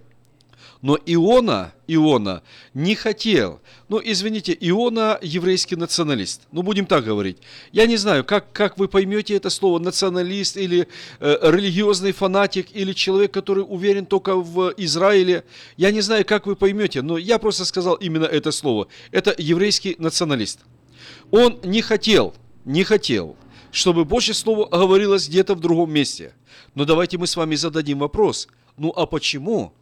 Но Иона, Иона не хотел. Ну, извините, Иона еврейский националист. Ну, будем так говорить. Я не знаю, как, как вы поймете это слово националист или э, религиозный фанатик или человек, который уверен только в Израиле. Я не знаю, как вы поймете, но я просто сказал именно это слово. Это еврейский националист. Он не хотел, не хотел, чтобы Божье Слово говорилось где-то в другом месте. Но давайте мы с вами зададим вопрос. Ну а почему?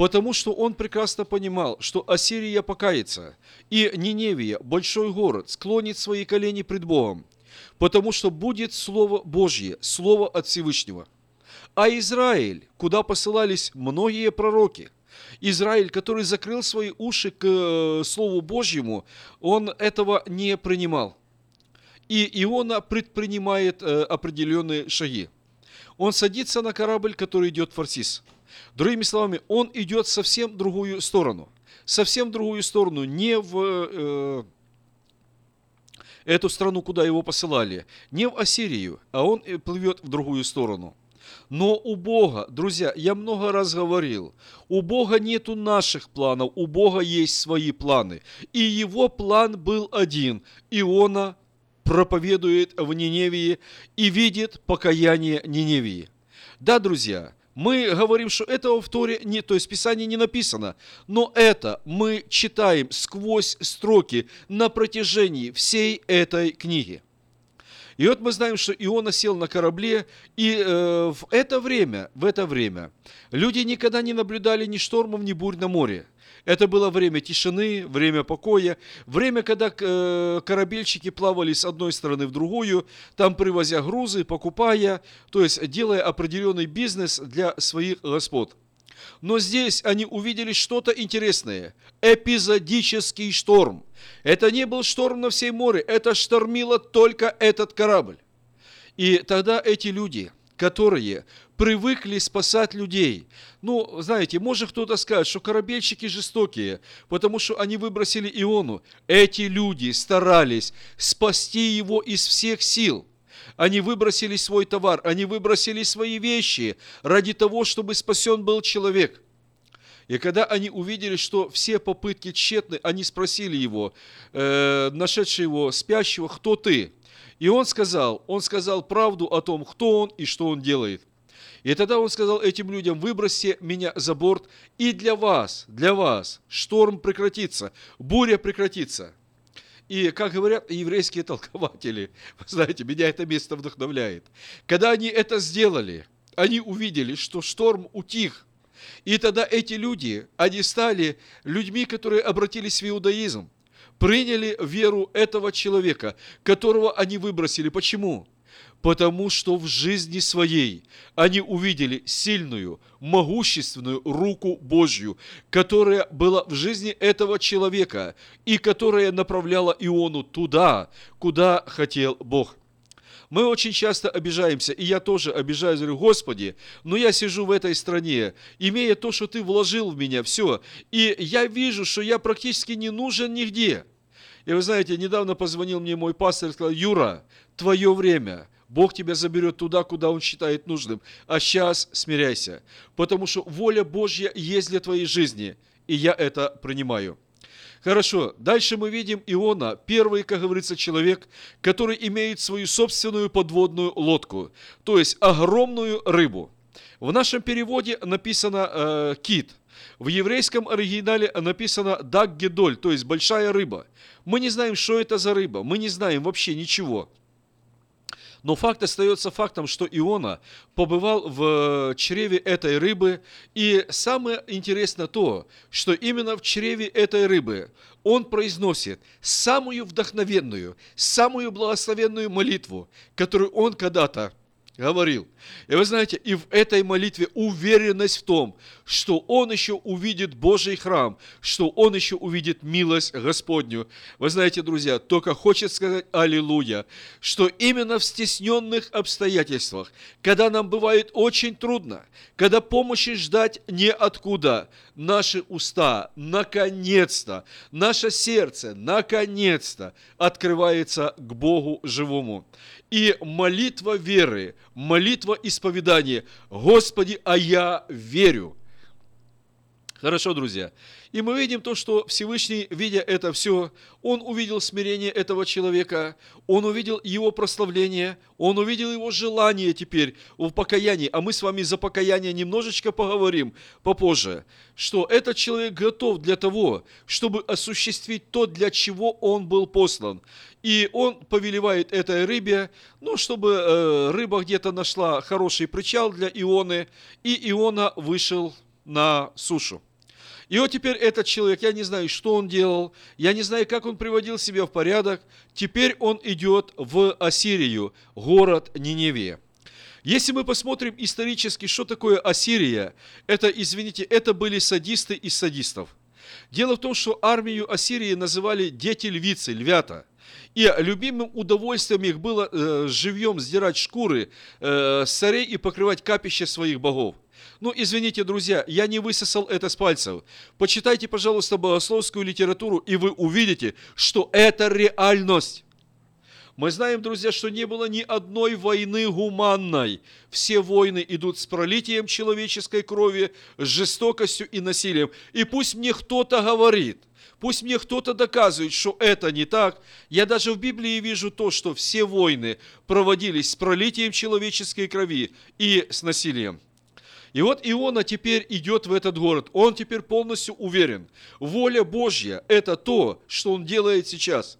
Потому что он прекрасно понимал, что Ассирия покается, и Ниневия, большой город, склонит свои колени пред Богом, потому что будет Слово Божье, Слово от Всевышнего. А Израиль, куда посылались многие пророки, Израиль, который закрыл свои уши к э, Слову Божьему, он этого не принимал. И Иона предпринимает э, определенные шаги. Он садится на корабль, который идет в Фарсис – Другими словами, он идет совсем другую сторону. совсем в другую сторону, не в э, эту страну, куда его посылали, не в Ассирию, а он э, плывет в другую сторону. Но у Бога, друзья, я много раз говорил, у Бога нету наших планов, у Бога есть свои планы. И его план был один. Иона проповедует в Ниневии и видит покаяние Ниневии. Да, друзья, мы говорим, что этого в Торе, не, то есть в Писании не написано, но это мы читаем сквозь строки на протяжении всей этой книги. И вот мы знаем, что Иона сел на корабле, и э, в это время, в это время люди никогда не наблюдали ни штормов, ни бурь на море. Это было время тишины, время покоя, время, когда э, корабельщики плавали с одной стороны в другую, там привозя грузы, покупая, то есть делая определенный бизнес для своих господ. Но здесь они увидели что-то интересное. Эпизодический шторм. Это не был шторм на всей море, это штормило только этот корабль. И тогда эти люди, которые привыкли спасать людей. Ну, знаете, может кто-то сказать, что корабельщики жестокие, потому что они выбросили Иону. Эти люди старались спасти его из всех сил. Они выбросили свой товар, они выбросили свои вещи ради того, чтобы спасен был человек. И когда они увидели, что все попытки тщетны, они спросили его, э, нашедший его спящего, кто ты? И он сказал, он сказал правду о том, кто он и что он делает. И тогда он сказал этим людям, выбросьте меня за борт, и для вас, для вас шторм прекратится, буря прекратится. И, как говорят еврейские толкователи, вы знаете, меня это место вдохновляет. Когда они это сделали, они увидели, что шторм утих. И тогда эти люди, они стали людьми, которые обратились в иудаизм, приняли веру этого человека, которого они выбросили. Почему? потому что в жизни своей они увидели сильную, могущественную руку Божью, которая была в жизни этого человека и которая направляла Иону туда, куда хотел Бог. Мы очень часто обижаемся, и я тоже обижаюсь, говорю, Господи, но я сижу в этой стране, имея то, что Ты вложил в меня, все, и я вижу, что я практически не нужен нигде. И вы знаете, недавно позвонил мне мой пастор и сказал, Юра, твое время – Бог тебя заберет туда, куда Он считает нужным. А сейчас смиряйся, потому что воля Божья есть для твоей жизни, и я это принимаю. Хорошо, дальше мы видим Иона, первый, как говорится, человек, который имеет свою собственную подводную лодку, то есть огромную рыбу. В нашем переводе написано э, кит. В еврейском оригинале написано даггедоль, то есть большая рыба. Мы не знаем, что это за рыба, мы не знаем вообще ничего. Но факт остается фактом, что Иона побывал в чреве этой рыбы. И самое интересное то, что именно в чреве этой рыбы он произносит самую вдохновенную, самую благословенную молитву, которую он когда-то говорил. И вы знаете, и в этой молитве уверенность в том, что он еще увидит Божий храм, что он еще увидит милость Господню. Вы знаете, друзья, только хочет сказать Аллилуйя, что именно в стесненных обстоятельствах, когда нам бывает очень трудно, когда помощи ждать неоткуда, наши уста наконец-то, наше сердце наконец-то открывается к Богу живому. И молитва веры, молитва исповедания. Господи, а я верю. Хорошо, друзья. И мы видим то, что Всевышний, видя это все, он увидел смирение этого человека, он увидел его прославление, он увидел его желание теперь в покаянии. А мы с вами за покаяние немножечко поговорим попозже, что этот человек готов для того, чтобы осуществить то, для чего он был послан. И он повелевает этой рыбе, ну, чтобы э, рыба где-то нашла хороший причал для Ионы, и Иона вышел на сушу. И вот теперь этот человек, я не знаю, что он делал, я не знаю, как он приводил себя в порядок, теперь он идет в Ассирию, город Ниневия. Если мы посмотрим исторически, что такое Ассирия, это, извините, это были садисты из садистов. Дело в том, что армию Ассирии называли дети львицы, львята. И любимым удовольствием их было э, живьем сдирать шкуры э, царей и покрывать капище своих богов. Ну, извините, друзья, я не высосал это с пальцев. Почитайте, пожалуйста, богословскую литературу, и вы увидите, что это реальность. Мы знаем, друзья, что не было ни одной войны гуманной. Все войны идут с пролитием человеческой крови, с жестокостью и насилием. И пусть мне кто-то говорит, пусть мне кто-то доказывает, что это не так. Я даже в Библии вижу то, что все войны проводились с пролитием человеческой крови и с насилием. И вот Иона теперь идет в этот город. Он теперь полностью уверен. Воля Божья – это то, что он делает сейчас.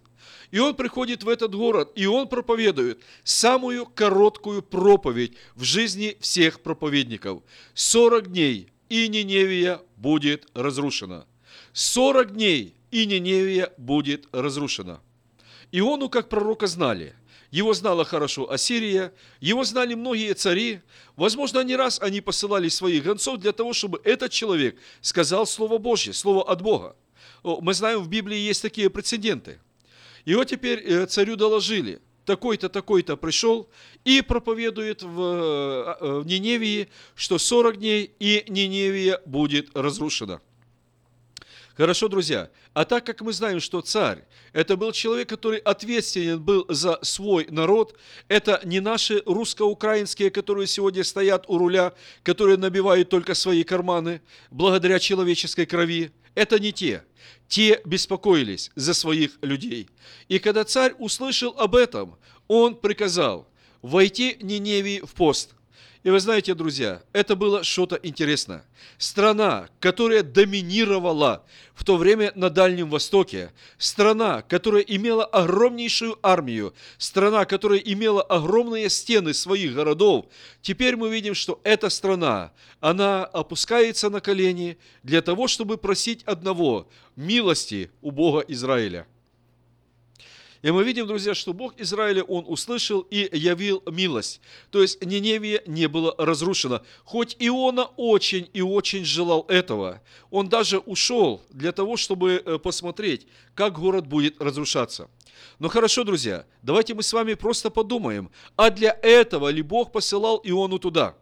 И он приходит в этот город, и он проповедует самую короткую проповедь в жизни всех проповедников. 40 дней, и Ниневия будет разрушена. 40 дней, и Ниневия будет разрушена. Иону, как пророка, знали. Его знала хорошо Ассирия, его знали многие цари. Возможно, не раз они посылали своих гонцов для того, чтобы этот человек сказал Слово Божье, Слово от Бога. Мы знаем, в Библии есть такие прецеденты – и вот теперь э, царю доложили, такой-то, такой-то пришел и проповедует в, э, э, в Ниневии, что 40 дней и Ниневия будет разрушена. Хорошо, друзья. А так как мы знаем, что царь – это был человек, который ответственен был за свой народ, это не наши русско-украинские, которые сегодня стоят у руля, которые набивают только свои карманы благодаря человеческой крови. Это не те те беспокоились за своих людей. И когда царь услышал об этом, он приказал войти Ниневии в пост – и вы знаете, друзья, это было что-то интересное. Страна, которая доминировала в то время на Дальнем Востоке, страна, которая имела огромнейшую армию, страна, которая имела огромные стены своих городов, теперь мы видим, что эта страна, она опускается на колени для того, чтобы просить одного – милости у Бога Израиля. И мы видим, друзья, что Бог Израиля, Он услышал и явил милость. То есть Ниневия не было разрушено. Хоть Иона очень и очень желал этого, он даже ушел для того, чтобы э, посмотреть, как город будет разрушаться. Но хорошо, друзья, давайте мы с вами просто подумаем, а для этого ли Бог посылал Иону туда?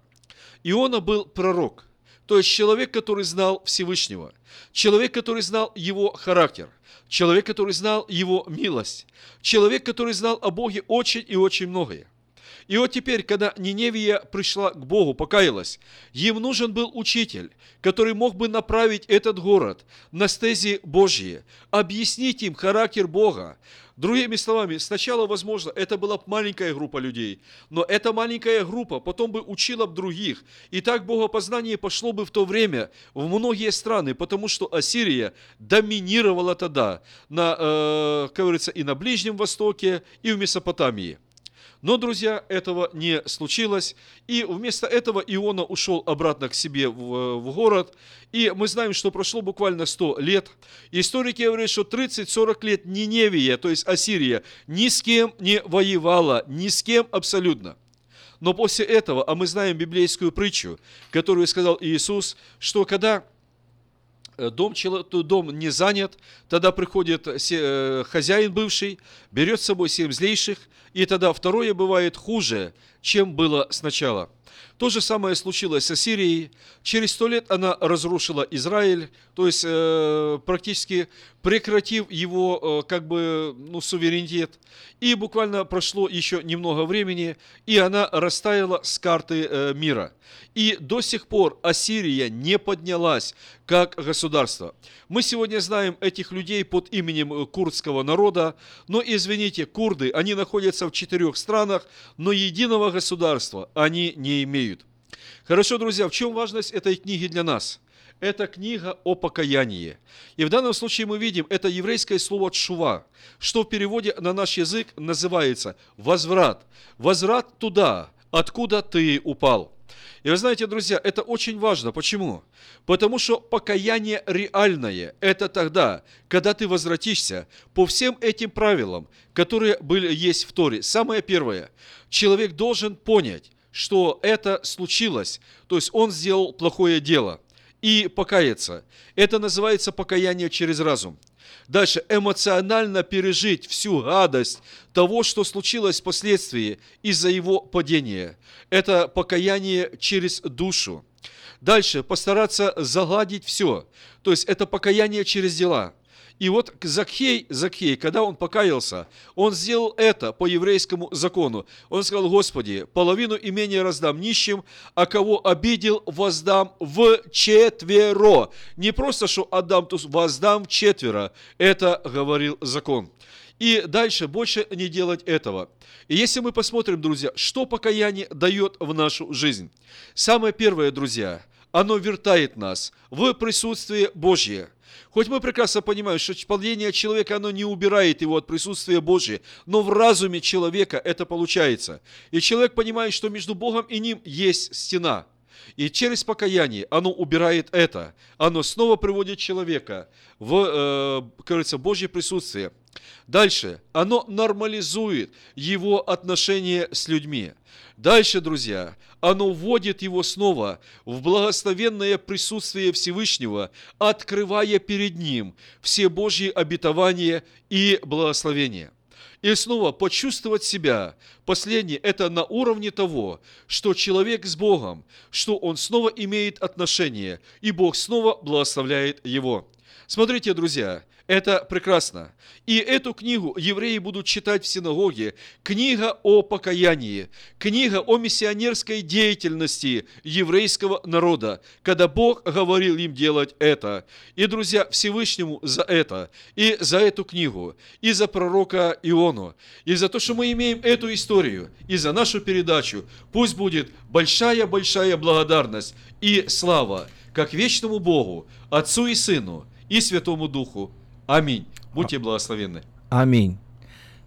Иона был пророк, то есть человек, который знал Всевышнего, человек, который знал его характер, человек, который знал его милость, человек, который знал о Боге очень и очень многое. И вот теперь, когда Ниневия пришла к Богу, покаялась, им нужен был учитель, который мог бы направить этот город на стези Божьи, объяснить им характер Бога, Другими словами, сначала, возможно, это была маленькая группа людей, но эта маленькая группа потом бы учила бы других. И так богопознание пошло бы в то время в многие страны, потому что Ассирия доминировала тогда, на, э, как говорится, и на Ближнем Востоке, и в Месопотамии. Но, друзья, этого не случилось. И вместо этого Иона ушел обратно к себе в, в город. И мы знаем, что прошло буквально 100 лет. Историки говорят, что 30-40 лет Ниневия, то есть Ассирия, ни с кем не воевала, ни с кем абсолютно. Но после этого, а мы знаем библейскую притчу, которую сказал Иисус, что когда Э, дом, дом не занят, тогда приходит э, хозяин бывший, берет с собой семь злейших, и тогда второе бывает хуже, чем было сначала. То же самое случилось с Ассирией. Через сто лет она разрушила Израиль, то есть э, практически прекратив его э, как бы ну, суверенитет. И буквально прошло еще немного времени, и она растаяла с карты э, мира. И до сих пор Ассирия не поднялась как государство. Мы сегодня знаем этих людей под именем э, курдского народа, но извините, курды, они находятся в четырех странах, но единого государства они не имеют. Хорошо, друзья, в чем важность этой книги для нас? Это книга о покаянии. И в данном случае мы видим, это еврейское слово «тшува», что в переводе на наш язык называется «возврат». Возврат туда, откуда ты упал. И вы знаете, друзья, это очень важно. Почему? Потому что покаяние реальное – это тогда, когда ты возвратишься по всем этим правилам, которые были, есть в Торе. Самое первое – человек должен понять, что это случилось, то есть он сделал плохое дело, и покаяться. Это называется покаяние через разум. Дальше эмоционально пережить всю гадость того, что случилось впоследствии из-за его падения. Это покаяние через душу. Дальше постараться загладить все. То есть это покаяние через дела. И вот Закхей, Закхей, когда он покаялся, он сделал это по еврейскому закону. Он сказал, Господи, половину имения раздам нищим, а кого обидел, воздам в четверо. Не просто, что отдам, то воздам четверо. Это говорил закон. И дальше больше не делать этого. И если мы посмотрим, друзья, что покаяние дает в нашу жизнь. Самое первое, друзья, оно вертает нас в присутствие Божье. Хоть мы прекрасно понимаем, что падение человека, оно не убирает его от присутствия Божьего, но в разуме человека это получается. И человек понимает, что между Богом и ним есть стена. И через покаяние оно убирает это. Оно снова приводит человека в, э, говорится, Божье присутствие. Дальше. Оно нормализует его отношения с людьми. Дальше, друзья, оно вводит его снова в благословенное присутствие Всевышнего, открывая перед ним все Божьи обетования и благословения. И снова почувствовать себя. Последнее – это на уровне того, что человек с Богом, что он снова имеет отношение, и Бог снова благословляет его. Смотрите, друзья, это прекрасно. И эту книгу евреи будут читать в синагоге. Книга о покаянии, книга о миссионерской деятельности еврейского народа, когда Бог говорил им делать это. И, друзья, Всевышнему за это, и за эту книгу, и за пророка Иону, и за то, что мы имеем эту историю, и за нашу передачу, пусть будет большая-большая благодарность и слава как вечному Богу, Отцу и Сыну, и Святому Духу. Аминь. Будьте благословенны. Аминь.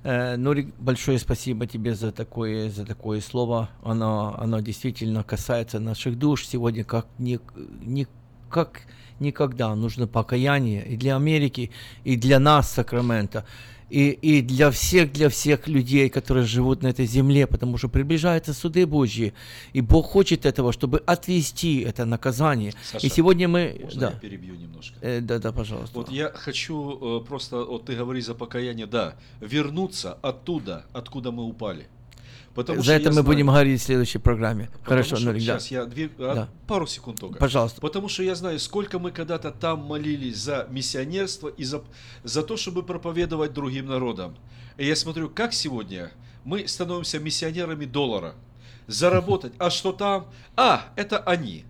Э, Нурик, большое спасибо тебе за такое, за такое слово. Оно, оно действительно касается наших душ сегодня, как, ни, ни, как никогда. Нужно покаяние и для Америки, и для нас, Сакрамента и, и для всех, для всех людей, которые живут на этой земле, потому что приближаются суды Божьи, и Бог хочет этого, чтобы отвести это наказание. Саша, и сегодня мы... Можно да. я перебью немножко? Э, да, да, пожалуйста. Вот я хочу э, просто, вот ты говоришь за покаяние, да, вернуться оттуда, откуда мы упали. Потому За это мы знаю, будем говорить в следующей программе. Хорошо, что, Нурик, сейчас да. я две, да. пару секунд только. Пожалуйста. Потому что я знаю, сколько мы когда-то там молились за миссионерство и за, за то, чтобы проповедовать другим народам. И я смотрю, как сегодня мы становимся миссионерами доллара. Заработать. А что там? А, это они.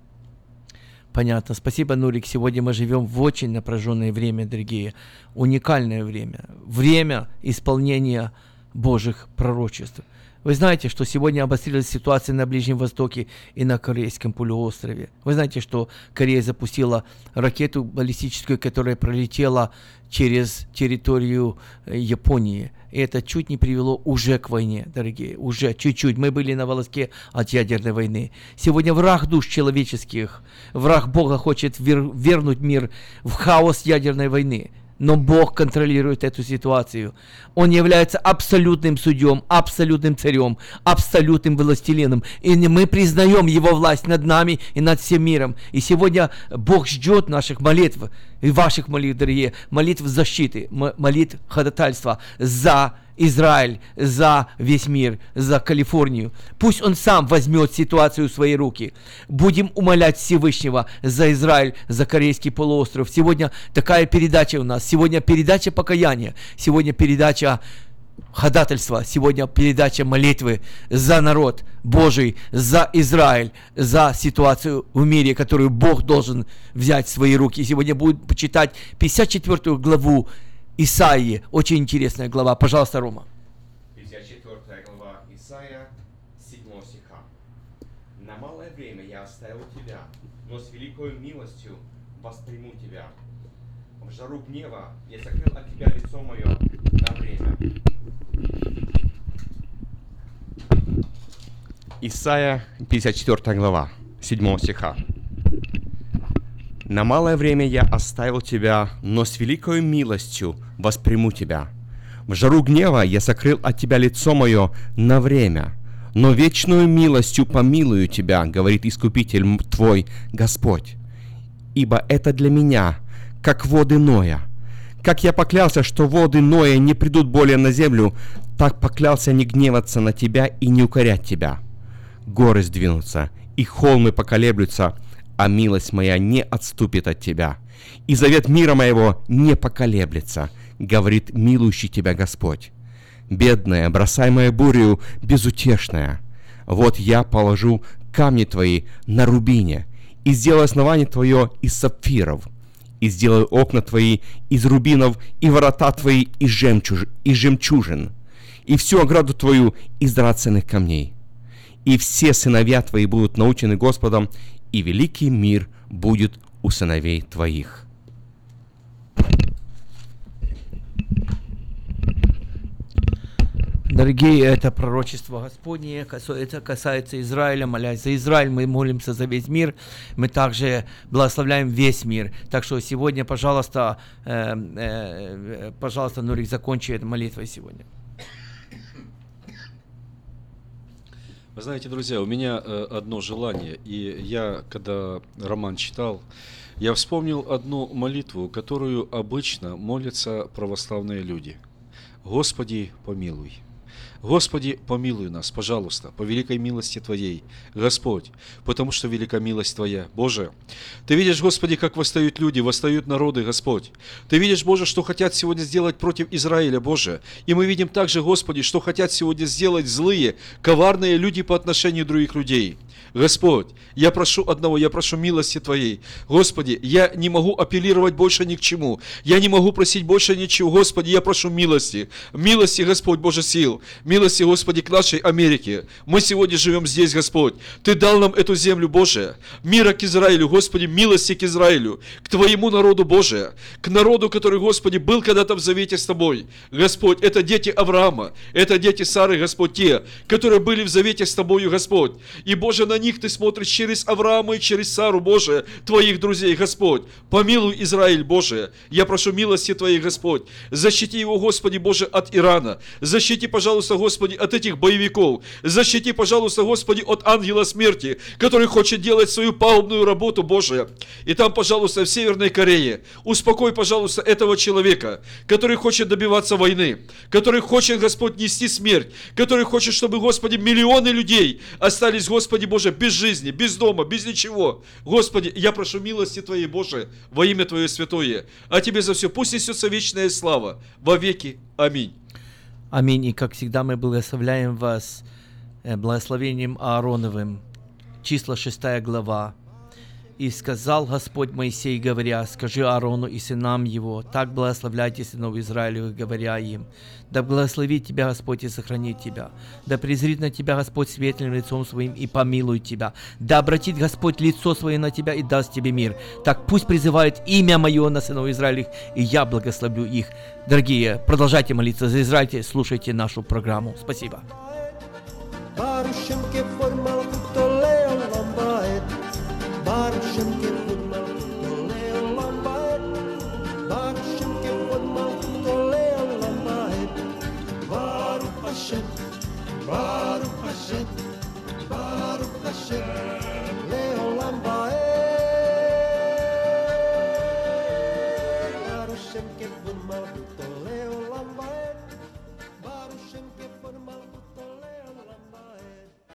Понятно. Спасибо, Нурик. Сегодня мы живем в очень напряженное время, дорогие. Уникальное время. Время исполнения Божьих пророчеств. Вы знаете, что сегодня обострилась ситуация на Ближнем Востоке и на Корейском полуострове. Вы знаете, что Корея запустила ракету баллистическую, которая пролетела через территорию э, Японии. И это чуть не привело уже к войне, дорогие, уже чуть-чуть. Мы были на волоске от ядерной войны. Сегодня враг душ человеческих, враг Бога хочет вер- вернуть мир в хаос ядерной войны но Бог контролирует эту ситуацию. Он является абсолютным судьем, абсолютным царем, абсолютным властелином. И мы признаем Его власть над нами и над всем миром. И сегодня Бог ждет наших молитв, и ваших молитв, дорогие, молитв защиты, молитв ходатайства за Израиль, за весь мир, за Калифорнию. Пусть он сам возьмет ситуацию в свои руки. Будем умолять Всевышнего за Израиль, за Корейский полуостров. Сегодня такая передача у нас. Сегодня передача покаяния. Сегодня передача ходатайства. Сегодня передача молитвы за народ Божий, за Израиль, за ситуацию в мире, которую Бог должен взять в свои руки. Сегодня будет почитать 54 главу Исаии. Очень интересная глава. Пожалуйста, Рома. 54 глава Исаия, 7 стиха. «На малое время я оставил тебя, но с великой милостью восприму тебя. В жару гнева я закрыл от тебя лицо мое на время». Исайя, 54 глава, 7 стиха. На малое время я оставил тебя, но с великой милостью восприму тебя. В жару гнева я сокрыл от тебя лицо мое на время, но вечную милостью помилую тебя, говорит Искупитель твой Господь. Ибо это для меня, как воды Ноя, Как я поклялся, что воды Ноя не придут более на землю, так поклялся не гневаться на тебя и не укорять тебя. Горы сдвинутся, и холмы поколеблются, а милость моя не отступит от тебя. И завет мира моего не поколеблется, говорит милующий тебя Господь. Бедная, бросаемая бурю, безутешная. Вот я положу камни твои на рубине, и сделаю основание твое из сапфиров, и сделаю окна твои из рубинов, и ворота твои из, жемчуж... из жемчужин, и всю ограду твою из драгоценных камней. И все сыновья твои будут научены Господом, и великий мир будет у сыновей твоих. Дорогие, это пророчество Господне, это касается Израиля, молясь за Израиль, мы молимся за весь мир, мы также благословляем весь мир. Так что сегодня, пожалуйста, э, э, пожалуйста, Нурик, закончи эту молитву сегодня. Знаете, друзья, у меня э, одно желание, и я, когда роман читал, я вспомнил одну молитву, которую обычно молятся православные люди. Господи, помилуй. Господи, помилуй нас, пожалуйста, по великой милости Твоей, Господь, потому что велика милость Твоя. Боже, Ты видишь, Господи, как восстают люди, восстают народы, Господь. Ты видишь, Боже, что хотят сегодня сделать против Израиля, Боже. И мы видим также, Господи, что хотят сегодня сделать злые, коварные люди по отношению других людей. Господь, я прошу одного, я прошу милости Твоей. Господи, я не могу апеллировать больше ни к чему. Я не могу просить больше ничего. Господи, я прошу милости. Милости, Господь, Боже сил. Милости, Господи, к нашей Америке. Мы сегодня живем здесь, Господь. Ты дал нам эту землю, Боже. Мира к Израилю, Господи, милости к Израилю. К Твоему народу, Боже. К народу, который, Господи, был когда-то в завете с Тобой. Господь, это дети Авраама. Это дети Сары, Господь, те, которые были в завете с Тобою, Господь. И, Боже, на них Ты смотришь через Авраама и через Сару, Боже, Твоих друзей, Господь. Помилуй Израиль, Боже. Я прошу милости Твоей, Господь. Защити его, Господи, Боже, от Ирана. Защити, пожалуйста, Господи, от этих боевиков. Защити, пожалуйста, Господи, от ангела смерти, который хочет делать свою пагубную работу, Боже. И там, пожалуйста, в Северной Корее. Успокой, пожалуйста, этого человека, который хочет добиваться войны, который хочет, Господь, нести смерть, который хочет, чтобы, Господи, миллионы людей остались, Господи Боже, без жизни, без дома, без ничего. Господи, я прошу милости Твоей, Боже, во имя Твое святое. А Тебе за все пусть несется вечная слава во веки. Аминь. Аминь. И как всегда мы благословляем вас э, благословением Аароновым. Числа 6 глава. И сказал Господь Моисей, говоря, скажи Аарону и сынам его, так благословляйте сынов Израилевых, говоря им, да благословит тебя Господь и сохранит тебя, да презрит на тебя Господь светлым лицом своим и помилует тебя, да обратит Господь лицо свое на тебя и даст тебе мир. Так пусть призывает имя мое на сынов Израилевых, и я благословлю их. Дорогие, продолжайте молиться за Израиль, слушайте нашу программу. Спасибо. Baruch Hashem Baruch Hashem Baruch Hashem